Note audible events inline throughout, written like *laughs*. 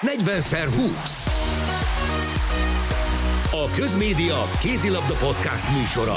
40x20. A Közmédia Kézilabda Podcast műsora.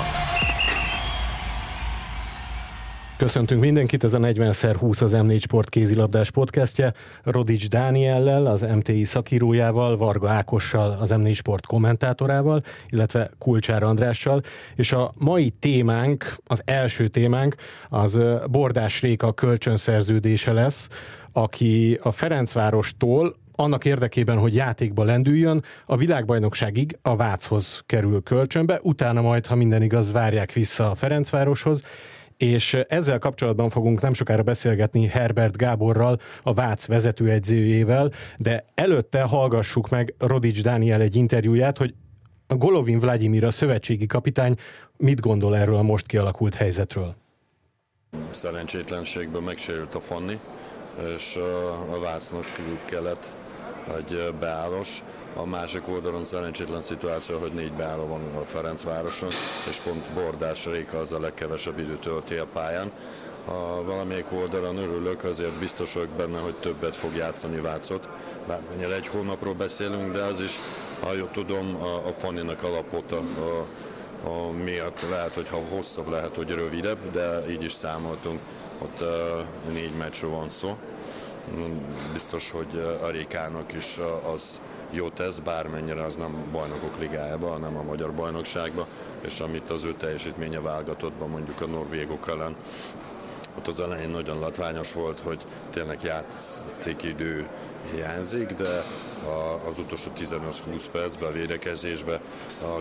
Köszöntünk mindenkit, ez a 40x20 az M4 Sport kézilabdás podcastje. Rodics Dániellel, az MTI szakírójával, Varga Ákossal, az M4 Sport kommentátorával, illetve Kulcsár Andrással. És a mai témánk, az első témánk, az Bordás Réka kölcsönszerződése lesz, aki a Ferencvárostól annak érdekében, hogy játékba lendüljön, a világbajnokságig a Váchoz kerül kölcsönbe, utána majd, ha minden igaz, várják vissza a Ferencvároshoz, és ezzel kapcsolatban fogunk nem sokára beszélgetni Herbert Gáborral, a Vác vezetőedzőjével, de előtte hallgassuk meg Rodics Dániel egy interjúját, hogy a Golovin Vladimir, a szövetségi kapitány mit gondol erről a most kialakult helyzetről? Szerencsétlenségből megsérült a Fanni, és a Vácnak kellett egy beállós. A másik oldalon szerencsétlen szituáció, hogy négy beálló van a Ferencvároson, és pont Bordás Réka az a legkevesebb időt tölti a pályán. Ha valamelyik oldalon örülök, azért biztos vagyok benne, hogy többet fog játszani Vácot. Bármennyire egy hónapról beszélünk, de az is, ha jól tudom, a, a Faninak alapot a, a a miatt lehet, hogy ha hosszabb, lehet, hogy rövidebb, de így is számoltunk, ott uh, négy meccsről van szó biztos, hogy a Rékának is az jó tesz, bármennyire az nem bajnokok ligájába, hanem a magyar bajnokságba, és amit az ő teljesítménye válgatottban mondjuk a norvégok ellen. Ott az elején nagyon latványos volt, hogy tényleg játékidő hiányzik, de az utolsó 15-20 percben a védekezésbe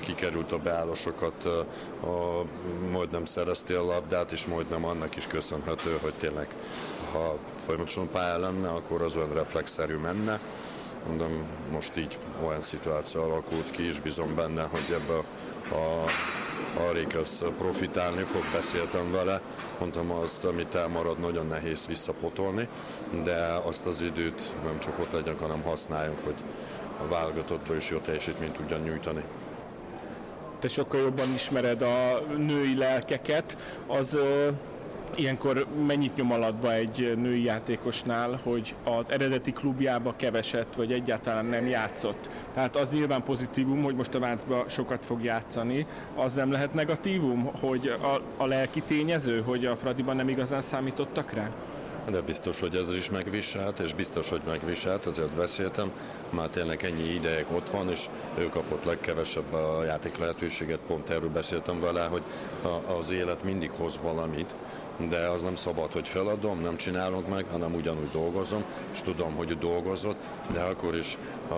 kikerült a beállásokat, a, majdnem szereztél a labdát, és majdnem annak is köszönhető, hogy tényleg ha folyamatosan pályán lenne, akkor az olyan reflexzerű menne. Mondom, most így olyan szituáció alakult ki, és bízom benne, hogy ebbe a, a Rékesz profitálni fog, beszéltem vele, mondtam azt, amit elmarad, nagyon nehéz visszapotolni, de azt az időt nem csak ott legyen, hanem használjunk, hogy a válogatottban is jó teljesítményt tudjan nyújtani te sokkal jobban ismered a női lelkeket, az ilyenkor mennyit nyom alatba egy női játékosnál, hogy az eredeti klubjába keveset, vagy egyáltalán nem játszott. Tehát az nyilván pozitívum, hogy most a Váncba sokat fog játszani. Az nem lehet negatívum, hogy a, a lelki tényező, hogy a Fradiban nem igazán számítottak rá? De biztos, hogy ez is megviselt, és biztos, hogy megviselt, azért beszéltem. Már tényleg ennyi ideig ott van, és ő kapott legkevesebb a játék lehetőséget, pont erről beszéltem vele, hogy az élet mindig hoz valamit, de az nem szabad, hogy feladom, nem csinálunk meg, hanem ugyanúgy dolgozom, és tudom, hogy dolgozott, de akkor is a,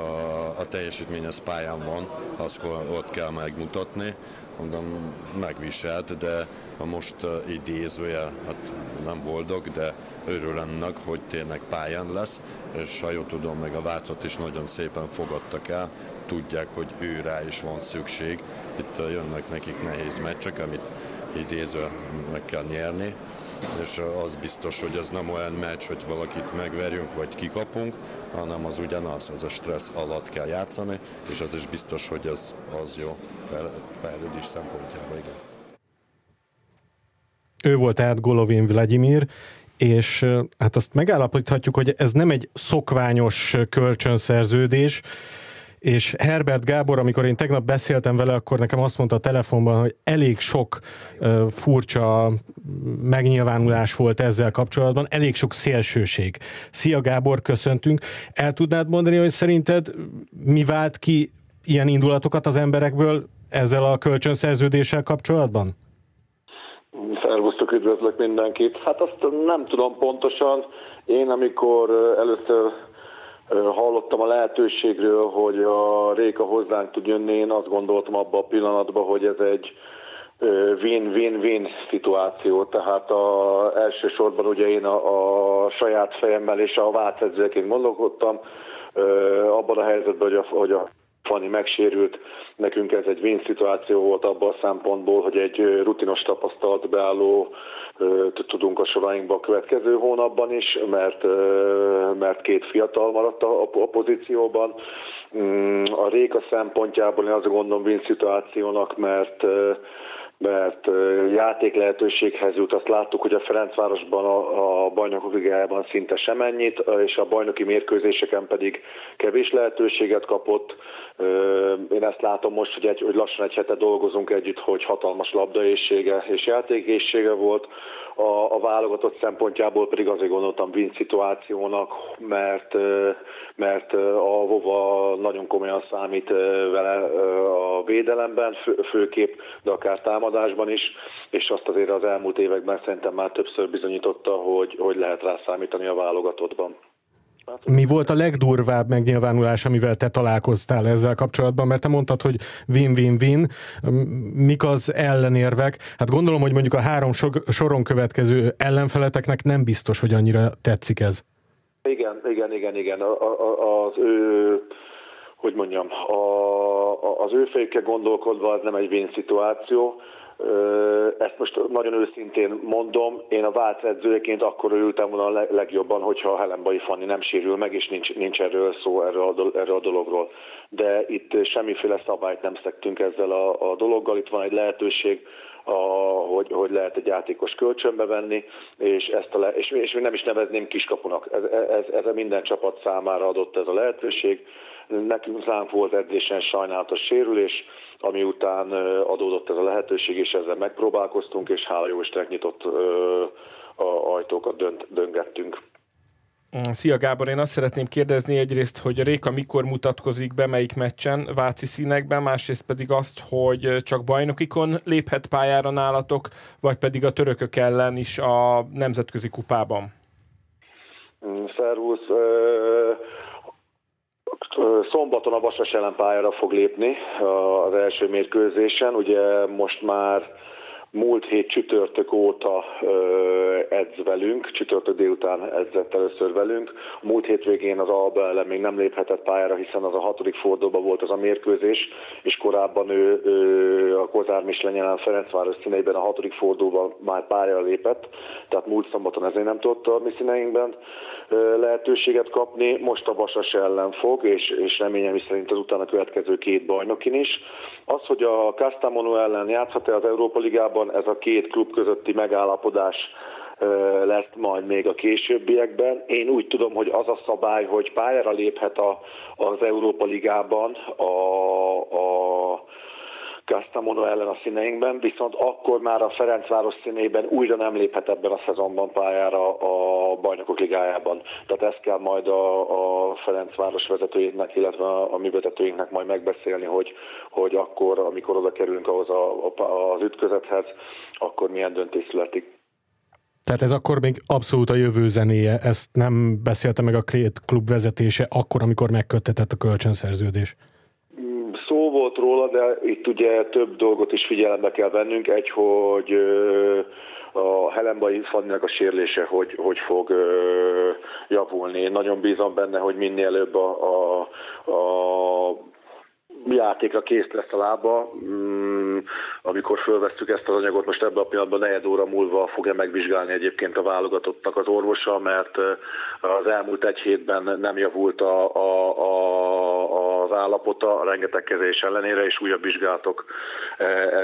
a teljesítmény az pályán van, azt ott kell megmutatni, mondom, megviselt, de most uh, idézője, hát nem boldog, de örül ennek, hogy tényleg pályán lesz, és ha jól tudom, meg a Vácot is nagyon szépen fogadtak el, tudják, hogy ő rá is van szükség. Itt uh, jönnek nekik nehéz meccsek, amit idéző meg kell nyerni, és az biztos, hogy az nem olyan meccs, hogy valakit megverjünk, vagy kikapunk, hanem az ugyanaz, az a stressz alatt kell játszani, és az is biztos, hogy az, az jó fejlődés szempontjából, igen. Ő volt tehát Golovin Vladimir, és hát azt megállapíthatjuk, hogy ez nem egy szokványos kölcsönszerződés, és Herbert Gábor, amikor én tegnap beszéltem vele, akkor nekem azt mondta a telefonban, hogy elég sok uh, furcsa megnyilvánulás volt ezzel kapcsolatban, elég sok szélsőség. Szia Gábor, köszöntünk. El tudnád mondani, hogy szerinted mi vált ki ilyen indulatokat az emberekből ezzel a kölcsönszerződéssel kapcsolatban? Szervusztok, üdvözlök mindenkit. Hát azt nem tudom pontosan. Én amikor először hallottam a lehetőségről, hogy a Réka hozzánk tud jönni, én azt gondoltam abban a pillanatban, hogy ez egy win-win-win szituáció, tehát a, elsősorban ugye én a, a saját fejemmel és a váltedzőként gondolkodtam, abban a helyzetben, hogy a, hogy a Fanni megsérült, nekünk ez egy win szituáció volt abban a szempontból, hogy egy rutinos tapasztalt beálló tudunk a sorainkba a következő hónapban is, mert, mert két fiatal maradt a, a pozícióban. Mm, a Réka szempontjából én azt gondolom win szituációnak, mert mert játék lehetőséghez jut. Azt láttuk, hogy a Ferencvárosban a, a bajnokok ligájában szinte semennyit, és a bajnoki mérkőzéseken pedig kevés lehetőséget kapott. Én ezt látom most, hogy, egy, hogy lassan egy hete dolgozunk együtt, hogy hatalmas labdaészsége és játékészsége volt. A, a válogatott szempontjából pedig azért gondoltam win szituációnak, mert, mert a Vova nagyon komolyan számít vele a védelemben, fő, főképp, de akár támadásban is, és azt azért az elmúlt években szerintem már többször bizonyította, hogy, hogy lehet rá számítani a válogatottban. Mi volt a legdurvább megnyilvánulás, amivel te találkoztál ezzel kapcsolatban? Mert te mondtad, hogy win-win-win. Mik az ellenérvek? Hát gondolom, hogy mondjuk a három soron következő ellenfeleteknek nem biztos, hogy annyira tetszik ez. Igen, igen, igen, igen. A, az ő hogy mondjam, az ő fejükkel gondolkodva az nem egy win szituáció, ezt most nagyon őszintén mondom, én a Vác edzőjeként akkor ültem volna a legjobban, hogyha a Helenbai Fanni nem sérül meg, és nincs, nincs erről szó, erről a, erről a dologról. De itt semmiféle szabályt nem szektünk ezzel a, a dologgal, itt van egy lehetőség, a, hogy, hogy lehet egy játékos kölcsönbe venni, és, ezt a le, és, és nem is nevezném kiskapunak. Ez, ez, ez minden csapat számára adott ez a lehetőség. Nekünk ránk volt edzésen sajnálatos sérülés, ami után adódott ez a lehetőség, és ezzel megpróbálkoztunk, és hála jó Istennek nyitott ajtókat dönt, döngettünk. Szia Gábor, én azt szeretném kérdezni egyrészt, hogy a Réka mikor mutatkozik be, melyik meccsen, Váci színekben, másrészt pedig azt, hogy csak bajnokikon léphet pályára nálatok, vagy pedig a törökök ellen is a nemzetközi kupában. Mm, szervusz! Szombaton a Vasas ellen pályára fog lépni az első mérkőzésen. Ugye most már múlt hét csütörtök óta edz velünk, csütörtök délután edzett először velünk. A múlt hétvégén az Alba ellen még nem léphetett pályára, hiszen az a hatodik fordulóban volt az a mérkőzés, és korábban ő, ő a Kozár Mislenyen Ferencváros színeiben a hatodik fordulóban már pályára lépett, tehát múlt szombaton ezért nem tudott a mi színeinkben lehetőséget kapni. Most a Vasas ellen fog, és, és reményem is szerint az utána következő két bajnokin is. Az, hogy a Castamonu ellen játszhat-e az Európa Ligában, ez a két klub közötti megállapodás lesz majd még a későbbiekben. Én úgy tudom, hogy az a szabály, hogy pályára léphet a, az Európa Ligában a, a Gastamono ellen a színeinkben, viszont akkor már a Ferencváros színében újra nem léphet ebben a szezonban pályára a bajnokok ligájában. Tehát ezt kell majd a, a Ferencváros vezetőjének, illetve a, a mi vezetőinknek majd megbeszélni, hogy, hogy akkor, amikor oda kerülünk ahhoz a, a, az ütközethez, akkor milyen döntés születik. Tehát ez akkor még abszolút a jövő zenéje, ezt nem beszélte meg a két klub vezetése akkor, amikor megköttetett a kölcsönszerződés volt róla, de itt ugye több dolgot is figyelembe kell vennünk. Egy, hogy a Helenbai Fanninak a sérülése hogy, hogy fog javulni. Én nagyon bízom benne, hogy minél előbb a, a, a játékra kész lesz a lába. Mm, amikor fölvesztük ezt az anyagot, most ebben a pillanatban negyed óra múlva fogja megvizsgálni egyébként a válogatottnak az orvosa, mert az elmúlt egy hétben nem javult a, a, a, az állapota rengeteg kezés ellenére, és újabb vizsgálatok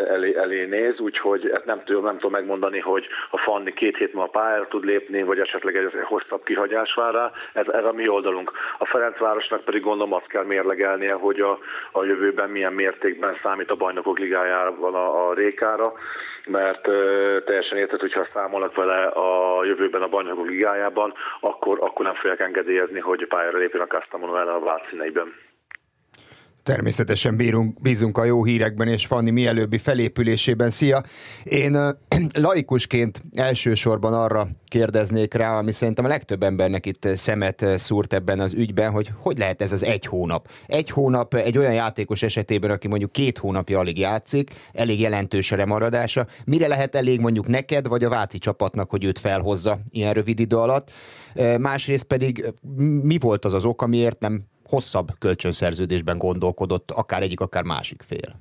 elé, elé néz, úgyhogy ezt nem tudom, nem tudom megmondani, hogy a Fanni két hét múlva pályára tud lépni, vagy esetleg egy hosszabb kihagyás vár rá. Ez, ez a mi oldalunk. A Ferencvárosnak pedig gondolom azt kell mérlegelnie, hogy a, a jövőben milyen mértékben számít a bajnokok ligájában a, a Rékára, mert ö, teljesen érted, hogyha számolnak vele a jövőben a bajnokok ligájában, akkor, akkor nem fogják engedélyezni, hogy pályára lépjen a Castamonu ellen a Vált színeiben. Természetesen bírunk, bízunk a jó hírekben és Fanni mielőbbi felépülésében. Szia! Én *clears throat* laikusként elsősorban arra kérdeznék rá, ami szerintem a legtöbb embernek itt szemet szúrt ebben az ügyben, hogy hogy lehet ez az egy hónap. Egy hónap egy olyan játékos esetében, aki mondjuk két hónapja alig játszik, elég jelentős a remaradása. Mire lehet elég mondjuk neked, vagy a Váci csapatnak, hogy őt felhozza ilyen rövid idő alatt? Másrészt pedig mi volt az az ok, amiért nem hosszabb kölcsönszerződésben gondolkodott akár egyik, akár másik fél?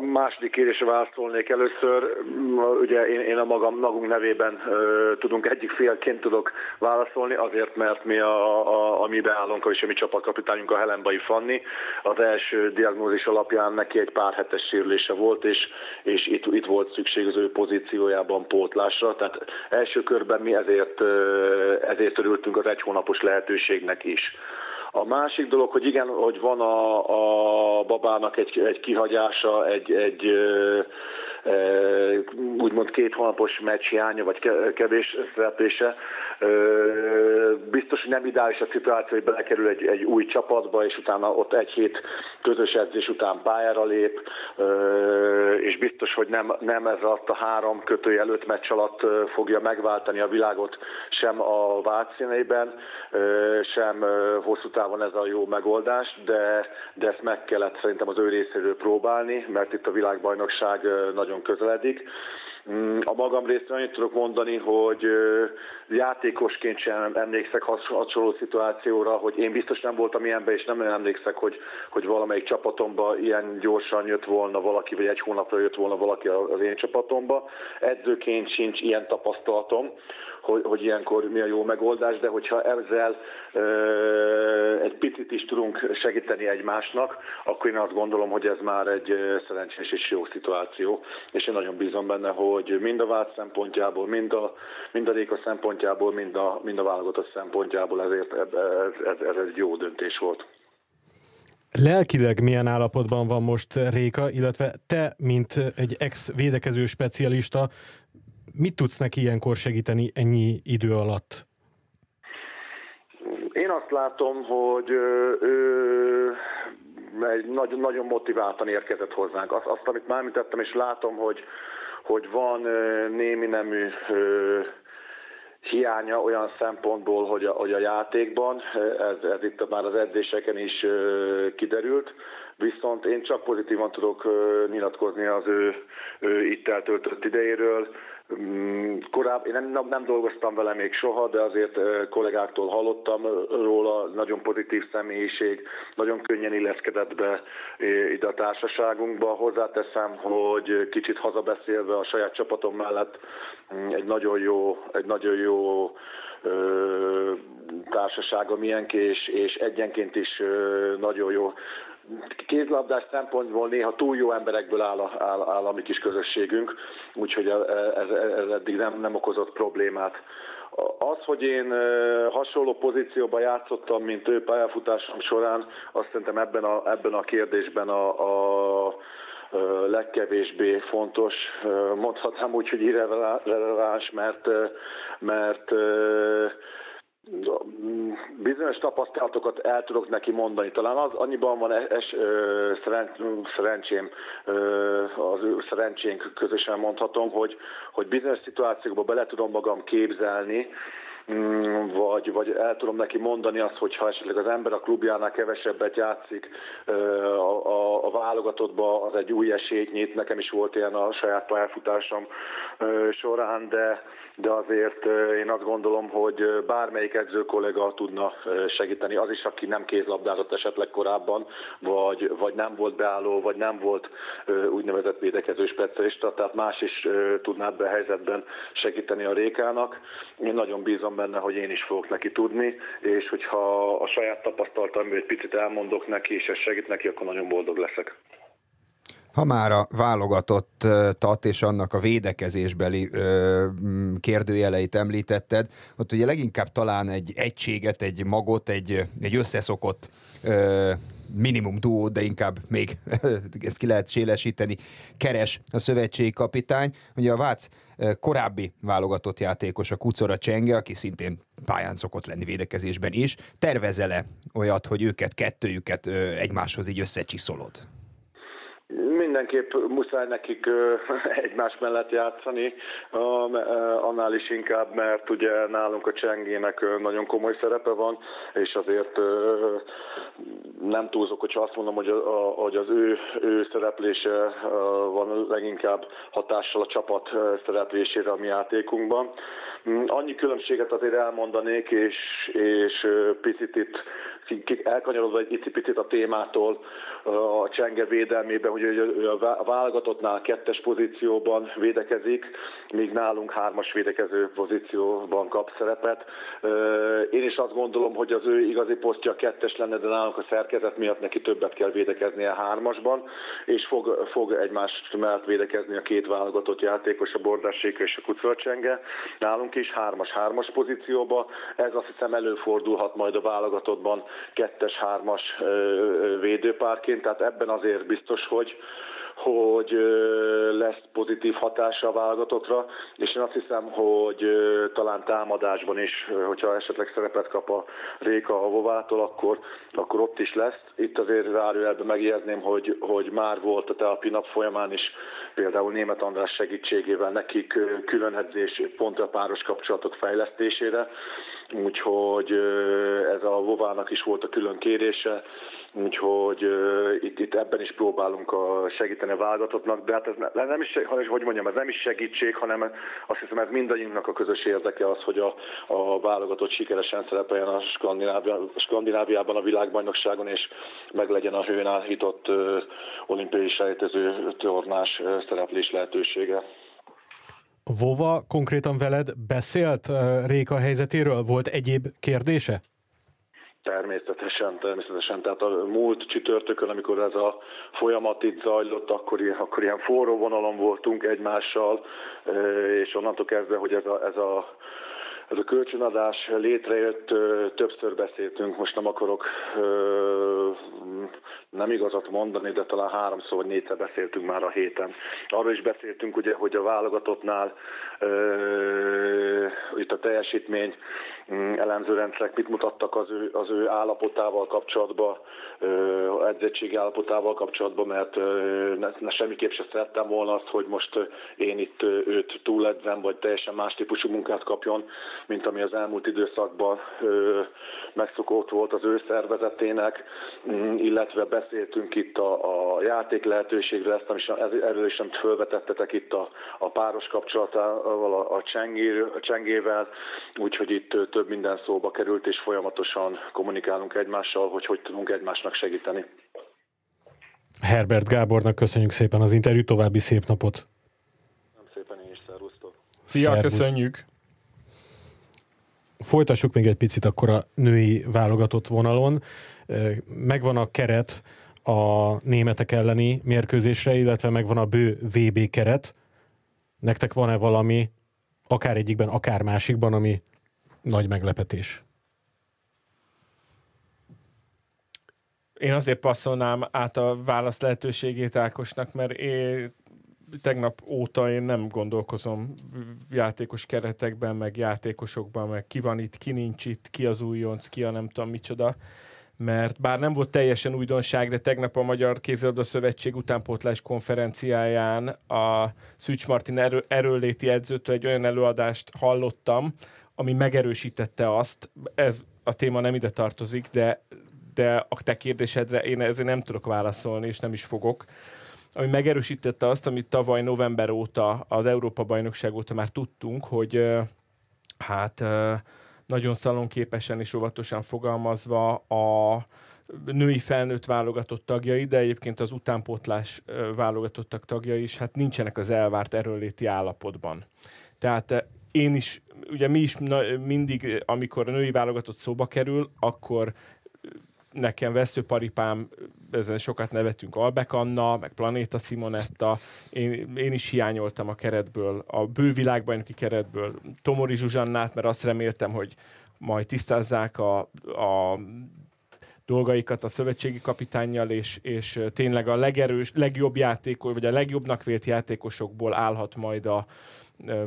Mm, a második kérdésre válaszolnék először. Ugye én, én a magam, magunk nevében uh, tudunk egyik félként tudok válaszolni, azért, mert mi a, a, a mi beállónk, és a mi csapatkapitányunk a Helenbai Fanni. Az első diagnózis alapján neki egy pár hetes sérülése volt, és, és itt, itt volt szükség az ő pozíciójában pótlásra. Tehát első körben mi ezért, ezért örültünk az egy hónapos lehetőségnek is. A másik dolog, hogy igen, hogy van a, a babának egy, egy kihagyása, egy, egy úgymond két hónapos meccs hiánya, vagy kevés szereplése. Biztos, hogy nem ideális a szituáció, hogy belekerül egy, egy új csapatba, és utána ott egy hét közös edzés után pályára lép, és biztos, hogy nem, nem ez alatt a három kötői előtt meccs alatt fogja megváltani a világot sem a vátszíneiben, sem hosszú távon ez a jó megoldás, de, de ezt meg kellett szerintem az ő részéről próbálni, mert itt a világbajnokság nagyon közeledik. Mm, a magam részéről annyit tudok mondani, hogy játékosként sem emlékszek hasonló szituációra, hogy én biztos nem voltam ilyenben, és nem emlékszek, hogy, hogy valamelyik csapatomba ilyen gyorsan jött volna valaki, vagy egy hónapra jött volna valaki az én csapatomba. Edzőként sincs ilyen tapasztalatom, hogy, hogy ilyenkor mi a jó megoldás, de hogyha ezzel ö, egy picit is tudunk segíteni egymásnak, akkor én azt gondolom, hogy ez már egy szerencsés és jó szituáció, és én nagyon bízom benne, hogy mind a vált szempontjából, mind a, mind a Réka szempontjából, mind a, mind a válogatott szempontjából ezért ez, ez, ez egy jó döntés volt. Lelkileg milyen állapotban van most Réka, illetve te, mint egy ex-védekező specialista, mit tudsz neki ilyenkor segíteni ennyi idő alatt? Én azt látom, hogy ő egy nagyon, nagyon motiváltan érkezett hozzánk. Azt, azt amit már említettem, és látom, hogy, hogy van némi nemű hiánya olyan szempontból, hogy a, hogy a játékban, ez, ez itt már az edzéseken is kiderült, viszont én csak pozitívan tudok nyilatkozni az ő, ő itt eltöltött idejéről. Mm, korábban én nem, nem dolgoztam vele még soha, de azért kollégáktól hallottam róla, nagyon pozitív személyiség, nagyon könnyen illeszkedett be ide a társaságunkba. Hozzáteszem, hogy kicsit hazabeszélve a saját csapatom mellett mm, egy nagyon jó, egy nagyon jó társasága milyen és, és egyenként is nagyon jó kézlabdás szempontból néha túl jó emberekből áll a, áll, áll a mi kis közösségünk, úgyhogy ez, ez eddig nem, nem okozott problémát. Az, hogy én hasonló pozícióban játszottam, mint ő pályafutásom során, azt szerintem ebben a, ebben a kérdésben a, a legkevésbé fontos, mondhatnám úgy, hogy irreleváns, mert, mert bizonyos tapasztalatokat el tudok neki mondani. Talán az annyiban van es, ö, szeren, szerencsém, ö, az ő szerencsénk közösen mondhatom, hogy, hogy bizonyos szituációkba bele tudom magam képzelni, vagy, vagy el tudom neki mondani azt, hogyha esetleg az ember a klubjánál kevesebbet játszik a, a, a válogatottba, az egy új esélyt nyit. Nekem is volt ilyen a saját pályafutásom során, de, de azért én azt gondolom, hogy bármelyik edző kollega tudna segíteni. Az is, aki nem kézlabdázott esetleg korábban, vagy, vagy nem volt beálló, vagy nem volt úgynevezett védekező specialista, tehát más is tudná ebben a helyzetben segíteni a Rékának. Én nagyon bízom benne, hogy én is fogok neki tudni, és hogyha a saját tapasztalatomból egy picit elmondok neki, és ez segít neki, akkor nagyon boldog leszek. Ha már a válogatottat és annak a védekezésbeli kérdőjeleit említetted, ott ugye leginkább talán egy egységet, egy magot, egy, egy összeszokott minimum duó, de inkább még *laughs* ezt ki lehet sélesíteni, keres a szövetségi kapitány. Ugye a Vác korábbi válogatott játékos, a Kucora Csenge, aki szintén pályán szokott lenni védekezésben is, tervezele olyat, hogy őket, kettőjüket egymáshoz így összecsiszolod? Mindenképp muszáj nekik *laughs* egymás mellett játszani, annál is inkább, mert ugye nálunk a Csengének nagyon komoly szerepe van, és azért nem túlzok, hogyha azt mondom, hogy, az ő, ő szereplése van leginkább hatással a csapat szereplésére a mi játékunkban. Mm, annyi különbséget azért elmondanék, és, és picit itt elkanyarodva egy icipicit a témától a csenge védelmében, hogy a válogatottnál kettes pozícióban védekezik, míg nálunk hármas védekező pozícióban kap szerepet. Én is azt gondolom, hogy az ő igazi posztja kettes lenne, de nálunk a szerkezet miatt neki többet kell védekeznie hármasban, és fog, fog egymást mellett védekezni a két válogatott játékos, a Bordásséka és a Kucfölcsenge. Nálunk is hármas-hármas pozícióba. Ez azt hiszem előfordulhat majd a válogatottban kettes-hármas védőpárként, tehát ebben azért biztos, hogy hogy lesz pozitív hatása a válogatottra, és én azt hiszem, hogy talán támadásban is, hogyha esetleg szerepet kap a Réka a Vovától, akkor, akkor ott is lesz. Itt azért zárójelben megjegyezném, hogy, hogy már volt a telpi nap folyamán is például Német András segítségével nekik külön edzés pont a páros kapcsolatok fejlesztésére, úgyhogy ez a Vovának is volt a külön kérése, úgyhogy itt, itt ebben is próbálunk segíteni a válogatottnak, de hát ez nem is, hogy mondjam, ez nem is segítség, hanem azt hiszem ez mindannyiunknak a közös érdeke az, hogy a, a válogatott sikeresen szerepeljen a Skandináviában a világbajnokságon, és meg legyen a hőn állított olimpiai sejtező tornás szereplés lehetősége. Vova konkrétan veled beszélt Réka helyzetéről? Volt egyéb kérdése? Természetesen, természetesen. Tehát a múlt csütörtökön, amikor ez a folyamat itt zajlott, akkor, akkor ilyen forró vonalon voltunk egymással, és onnantól kezdve, hogy ez a, ez a ez a kölcsönadás létrejött, többször beszéltünk, most nem akarok nem igazat mondani, de talán háromszor vagy négyszer beszéltünk már a héten. Arról is beszéltünk, ugye, hogy a válogatottnál itt a teljesítmény mm, elemző rendszerek mit mutattak az ő, az ő állapotával kapcsolatban, edzettség állapotával kapcsolatban, mert ne, ne semmiképp se szerettem volna azt, hogy most én itt őt túledzem, vagy teljesen más típusú munkát kapjon, mint ami az elmúlt időszakban megszokott volt az ő szervezetének, mm, illetve beszéltünk itt a, a játék lehetőségről, ezt is, erről is amit felvetettetek itt a, a páros kapcsolatával, a, a, csengé, a csengével, úgyhogy itt több minden szóba került, és folyamatosan kommunikálunk egymással, hogy hogy tudunk egymásnak segíteni. Herbert Gábornak köszönjük szépen az interjú, további szép napot! Nem szépen én is, szervusztok! Szia, Szervusz. köszönjük! Folytassuk még egy picit akkor a női válogatott vonalon. Megvan a keret a németek elleni mérkőzésre, illetve megvan a bő VB keret. Nektek van-e valami, akár egyikben, akár másikban, ami nagy meglepetés? Én azért passzolnám át a válasz lehetőségét Ákosnak, mert én tegnap óta én nem gondolkozom játékos keretekben, meg játékosokban, meg ki van itt, ki nincs itt, ki az újonc, ki a nem tudom micsoda mert bár nem volt teljesen újdonság, de tegnap a Magyar Kézilabda Szövetség utánpótlás konferenciáján a Szűcs Martin erő, erőléti edzőtől egy olyan előadást hallottam, ami megerősítette azt, ez a téma nem ide tartozik, de, de a te kérdésedre én ezért nem tudok válaszolni, és nem is fogok, ami megerősítette azt, amit tavaly november óta, az Európa-bajnokság óta már tudtunk, hogy hát nagyon szalonképesen és óvatosan fogalmazva a női felnőtt válogatott tagjai, de egyébként az utánpótlás válogatottak tagjai is, hát nincsenek az elvárt erőléti állapotban. Tehát én is, ugye mi is mindig, amikor a női válogatott szóba kerül, akkor nekem veszőparipám, ezen sokat nevetünk Albek Anna, meg Planéta Simonetta, én, én is hiányoltam a keretből, a bő világbajnoki keretből. Tomori Zsuzsannát, mert azt reméltem, hogy majd tisztázzák a, a dolgaikat a szövetségi kapitányjal, és, és tényleg a legerős, legjobb játékos, vagy a legjobbnak vélt játékosokból állhat majd a,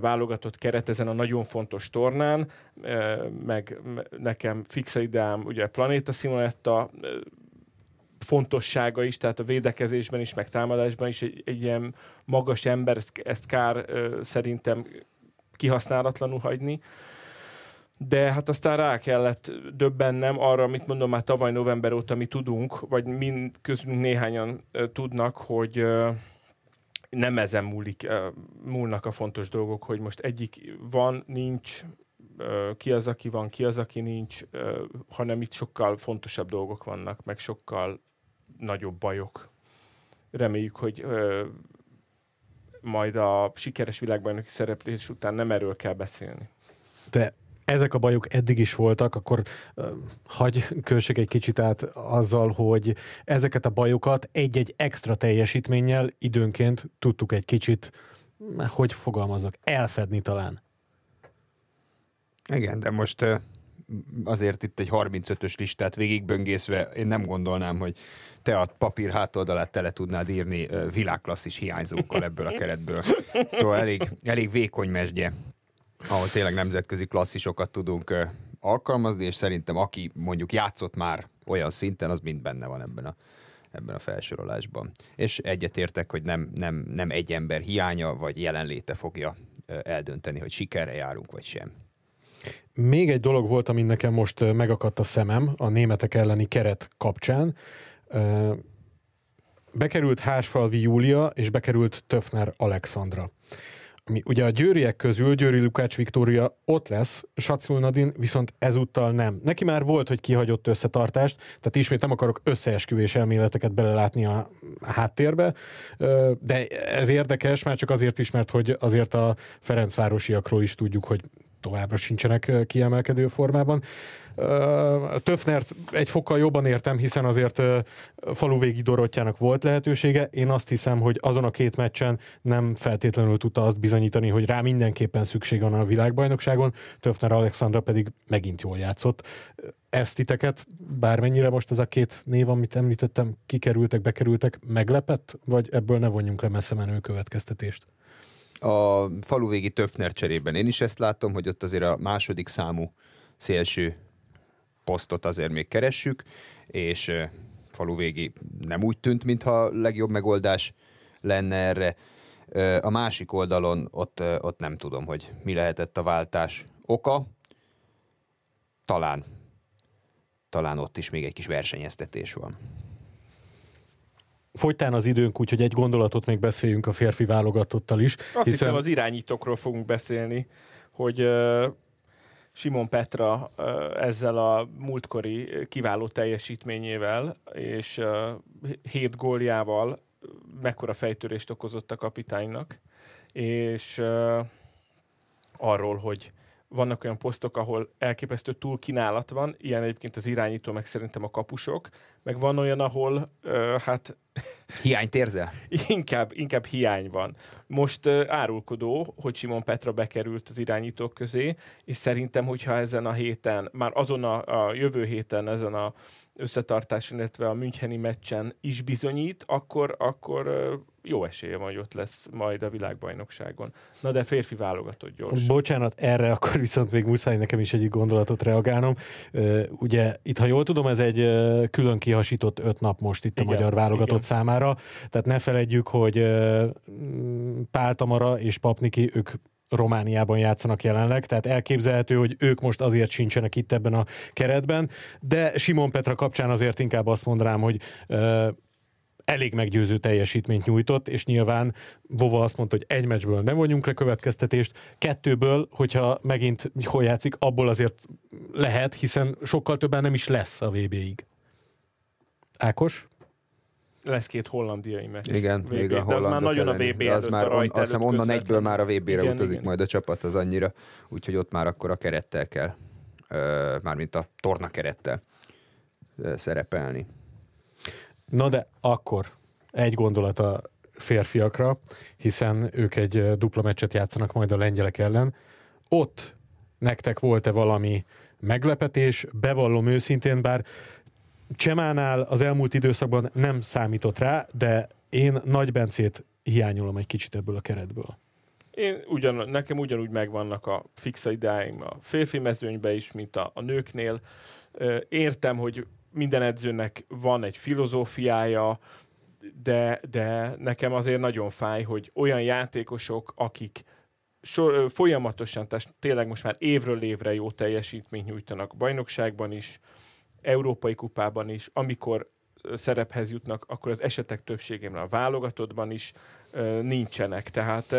válogatott keret ezen a nagyon fontos tornán, meg nekem fix ideám, ugye Planéta Simonetta fontossága is, tehát a védekezésben is, meg támadásban is egy, egy ilyen magas ember, ezt, ezt kár szerintem kihasználatlanul hagyni. De hát aztán rá kellett döbbennem arra, amit mondom már tavaly november óta mi tudunk, vagy mind közülünk néhányan tudnak, hogy nem ezen múlik, múlnak a fontos dolgok, hogy most egyik van, nincs, ki az, aki van, ki az, aki nincs, hanem itt sokkal fontosabb dolgok vannak, meg sokkal nagyobb bajok. Reméljük, hogy majd a sikeres világbajnoki szereplés után nem erről kell beszélni. De ezek a bajok eddig is voltak, akkor uh, hagy kössek egy kicsit át azzal, hogy ezeket a bajokat egy-egy extra teljesítménnyel időnként tudtuk egy kicsit, hogy fogalmazok, elfedni talán. Igen, de most uh, azért itt egy 35-ös listát végigböngészve én nem gondolnám, hogy te a papír hátoldalát tele tudnád írni világklasszis hiányzókkal ebből a keretből. Szóval elég, elég vékony mesdje ahol tényleg nemzetközi klasszisokat tudunk alkalmazni, és szerintem aki mondjuk játszott már olyan szinten, az mind benne van ebben a, ebben a felsorolásban. És egyetértek, hogy nem, nem, nem egy ember hiánya vagy jelenléte fogja eldönteni, hogy sikerre járunk, vagy sem. Még egy dolog volt, ami nekem most megakadt a szemem a németek elleni keret kapcsán. Bekerült Hásfalvi Júlia, és bekerült Töfner Alexandra ami ugye a győriek közül Győri Lukács Viktória ott lesz, Sacul Nadin viszont ezúttal nem. Neki már volt, hogy kihagyott összetartást, tehát ismét nem akarok összeesküvés elméleteket belelátni a háttérbe, de ez érdekes, már csak azért is, mert hogy azért a Ferencvárosiakról is tudjuk, hogy továbbra sincsenek kiemelkedő formában. Töfnert egy fokkal jobban értem, hiszen azért faluvégi Dorottjának volt lehetősége. Én azt hiszem, hogy azon a két meccsen nem feltétlenül tudta azt bizonyítani, hogy rá mindenképpen szükség van a világbajnokságon. Töfner Alexandra pedig megint jól játszott. Ezt titeket, bármennyire most ez a két név, amit említettem, kikerültek, bekerültek, meglepett, vagy ebből ne vonjunk le messze menő következtetést? A faluvégi Töfner cserében én is ezt látom, hogy ott azért a második számú szélső posztot azért még keressük, és faluvégi nem úgy tűnt, mintha a legjobb megoldás lenne erre. A másik oldalon ott, ott nem tudom, hogy mi lehetett a váltás oka. Talán, talán ott is még egy kis versenyeztetés van. Folytán az időnk, úgyhogy egy gondolatot még beszéljünk a férfi válogatottal is. Azt hiszen... hittem az irányítókról fogunk beszélni, hogy Simon Petra ezzel a múltkori kiváló teljesítményével és hét góljával mekkora fejtörést okozott a kapitánynak, és arról, hogy vannak olyan posztok, ahol elképesztő túl kínálat van, ilyen egyébként az irányító, meg szerintem a kapusok, meg van olyan, ahol uh, hát... *laughs* Hiányt érzel? inkább, inkább hiány van. Most uh, árulkodó, hogy Simon Petra bekerült az irányítók közé, és szerintem, hogyha ezen a héten, már azon a, a jövő héten ezen a összetartás, illetve a Müncheni meccsen is bizonyít, akkor, akkor jó esélye van, hogy ott lesz majd a világbajnokságon. Na de férfi válogatott gyors. Bocsánat, erre akkor viszont még muszáj nekem is egyik gondolatot reagálnom. Ugye itt, ha jól tudom, ez egy külön kihasított öt nap most itt igen, a magyar válogatott igen. számára, tehát ne feledjük, hogy Pál Tamara és Papniki, ők Romániában játszanak jelenleg, tehát elképzelhető, hogy ők most azért sincsenek itt ebben a keretben, de Simon Petra kapcsán azért inkább azt mondanám, hogy elég meggyőző teljesítményt nyújtott, és nyilván Vova azt mondta, hogy egy meccsből nem vonjunk le következtetést, kettőből, hogyha megint hol játszik, abból azért lehet, hiszen sokkal többen nem is lesz a VB-ig. Ákos? Lesz két hollandiai meccs. Igen, VB, még a de az már nagyon a VB az már a on, azt hiszem onnan egyből már a VB-re igen, utazik igen. majd a csapat, az annyira, úgyhogy ott már akkor a kerettel kell, mármint a torna kerettel szerepelni. Na de akkor egy gondolat a férfiakra, hiszen ők egy dupla meccset játszanak majd a lengyelek ellen. Ott nektek volt-e valami meglepetés? Bevallom őszintén, bár Csemánál az elmúlt időszakban nem számított rá, de én Nagy Bencét hiányolom egy kicsit ebből a keretből. Én ugyan, nekem ugyanúgy megvannak a fixa ideáim a férfi mezőnybe is, mint a, a nőknél. Értem, hogy minden edzőnek van egy filozófiája, de, de nekem azért nagyon fáj, hogy olyan játékosok, akik so, folyamatosan, tehát tényleg most már évről évre jó teljesítményt nyújtanak bajnokságban is, Európai Kupában is, amikor szerephez jutnak, akkor az esetek többségében a válogatottban is nincsenek. Tehát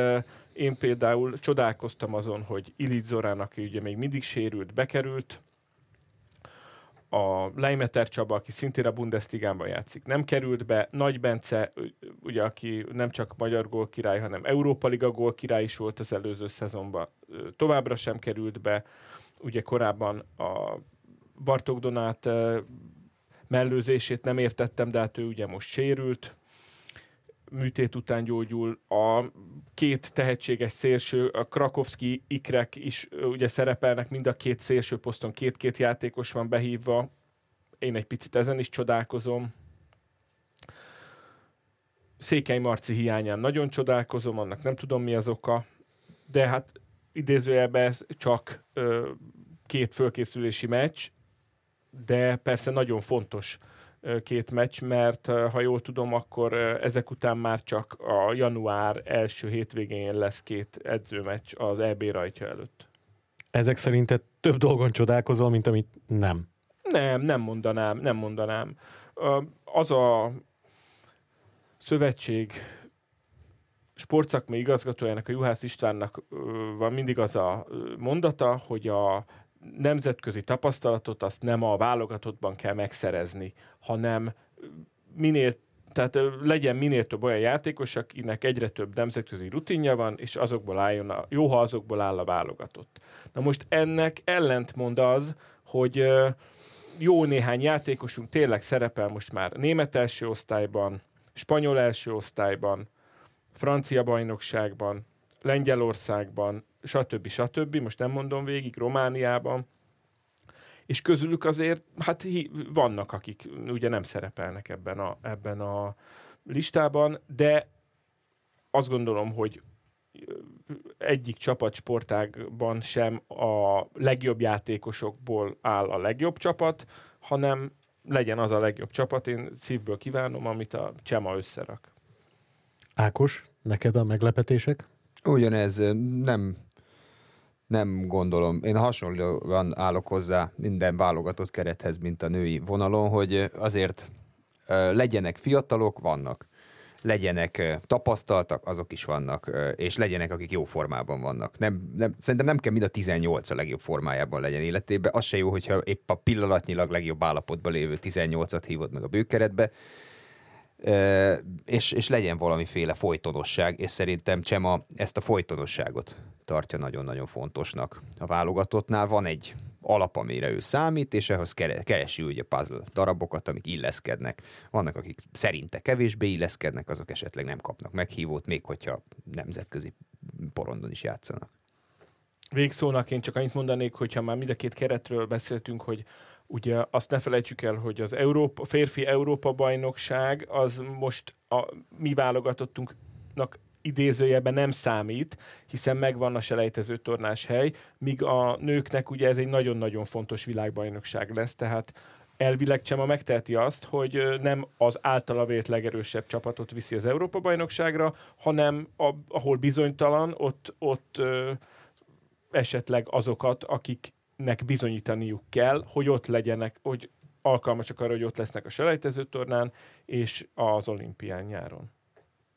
Én például csodálkoztam azon, hogy Illich Zorán, aki ugye még mindig sérült, bekerült, a Leimeter Csaba, aki szintén a Bundesligában játszik, nem került be. Nagy Bence, ugye, aki nem csak magyar gól király, hanem Európa Liga gól király is volt az előző szezonban, továbbra sem került be. Ugye korábban a Bartók Donát mellőzését nem értettem, de hát ő ugye most sérült, műtét után gyógyul. A két tehetséges szélső, a Krakowski, Ikrek is ugye szerepelnek, mind a két szélső poszton két-két játékos van behívva. Én egy picit ezen is csodálkozom. Székely Marci hiányán nagyon csodálkozom, annak nem tudom mi az oka, de hát idézőjelben ez csak ö, két fölkészülési meccs, de persze nagyon fontos két meccs, mert ha jól tudom, akkor ezek után már csak a január első hétvégén lesz két edzőmeccs az EB rajtja előtt. Ezek szerint több dolgon csodálkozol, mint amit nem? Nem, nem mondanám, nem mondanám. Az a szövetség sportszakmai igazgatójának, a Juhász Istvánnak van mindig az a mondata, hogy a nemzetközi tapasztalatot azt nem a válogatottban kell megszerezni, hanem minél tehát legyen minél több olyan játékos, akinek egyre több nemzetközi rutinja van, és azokból álljon a, jó, ha azokból áll a válogatott. Na most ennek ellentmond az, hogy jó néhány játékosunk tényleg szerepel most már német első osztályban, spanyol első osztályban, francia bajnokságban, Lengyelországban, stb. stb. Most nem mondom végig, Romániában, és közülük azért, hát vannak, akik ugye nem szerepelnek ebben a, ebben a listában, de azt gondolom, hogy egyik csapatsportágban sem a legjobb játékosokból áll a legjobb csapat, hanem legyen az a legjobb csapat. Én szívből kívánom, amit a Csema összerak. Ákos, neked a meglepetések? Ugyanez nem nem gondolom. Én hasonlóan állok hozzá minden válogatott kerethez, mint a női vonalon, hogy azért legyenek fiatalok, vannak. Legyenek tapasztaltak, azok is vannak, és legyenek, akik jó formában vannak. Nem, nem, szerintem nem kell mind a 18 a legjobb formájában legyen életében. Az se jó, hogyha épp a pillanatnyilag legjobb állapotban lévő 18-at hívod meg a bőkeretbe, és, és legyen valamiféle folytonosság, és szerintem Csema ezt a folytonosságot tartja nagyon-nagyon fontosnak. A válogatottnál van egy alap, amire ő számít, és ehhez keresi ugye puzzle darabokat, amik illeszkednek. Vannak, akik szerinte kevésbé illeszkednek, azok esetleg nem kapnak meghívót, még hogyha nemzetközi porondon is játszanak. Végszónak én csak annyit mondanék, hogyha már mind a két keretről beszéltünk, hogy ugye azt ne felejtsük el, hogy az Európa, férfi Európa bajnokság az most a mi válogatottunknak idézőjelben nem számít, hiszen megvan a selejtező tornás hely, míg a nőknek ugye ez egy nagyon-nagyon fontos világbajnokság lesz, tehát elvileg Csema megteheti azt, hogy nem az általa vélt legerősebb csapatot viszi az Európa-bajnokságra, hanem a, ahol bizonytalan, ott, ott ö, esetleg azokat, akik nek bizonyítaniuk kell, hogy ott legyenek, hogy alkalmasak arra, hogy ott lesznek a selejtező tornán és az olimpián nyáron.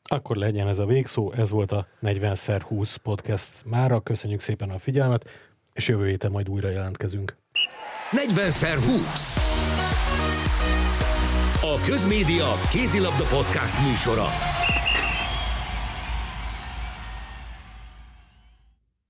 Akkor legyen ez a végszó, ez volt a 40x20 podcast mára. Köszönjük szépen a figyelmet, és jövő héten majd újra jelentkezünk. 40x20 A Közmédia Kézilabda Podcast műsora.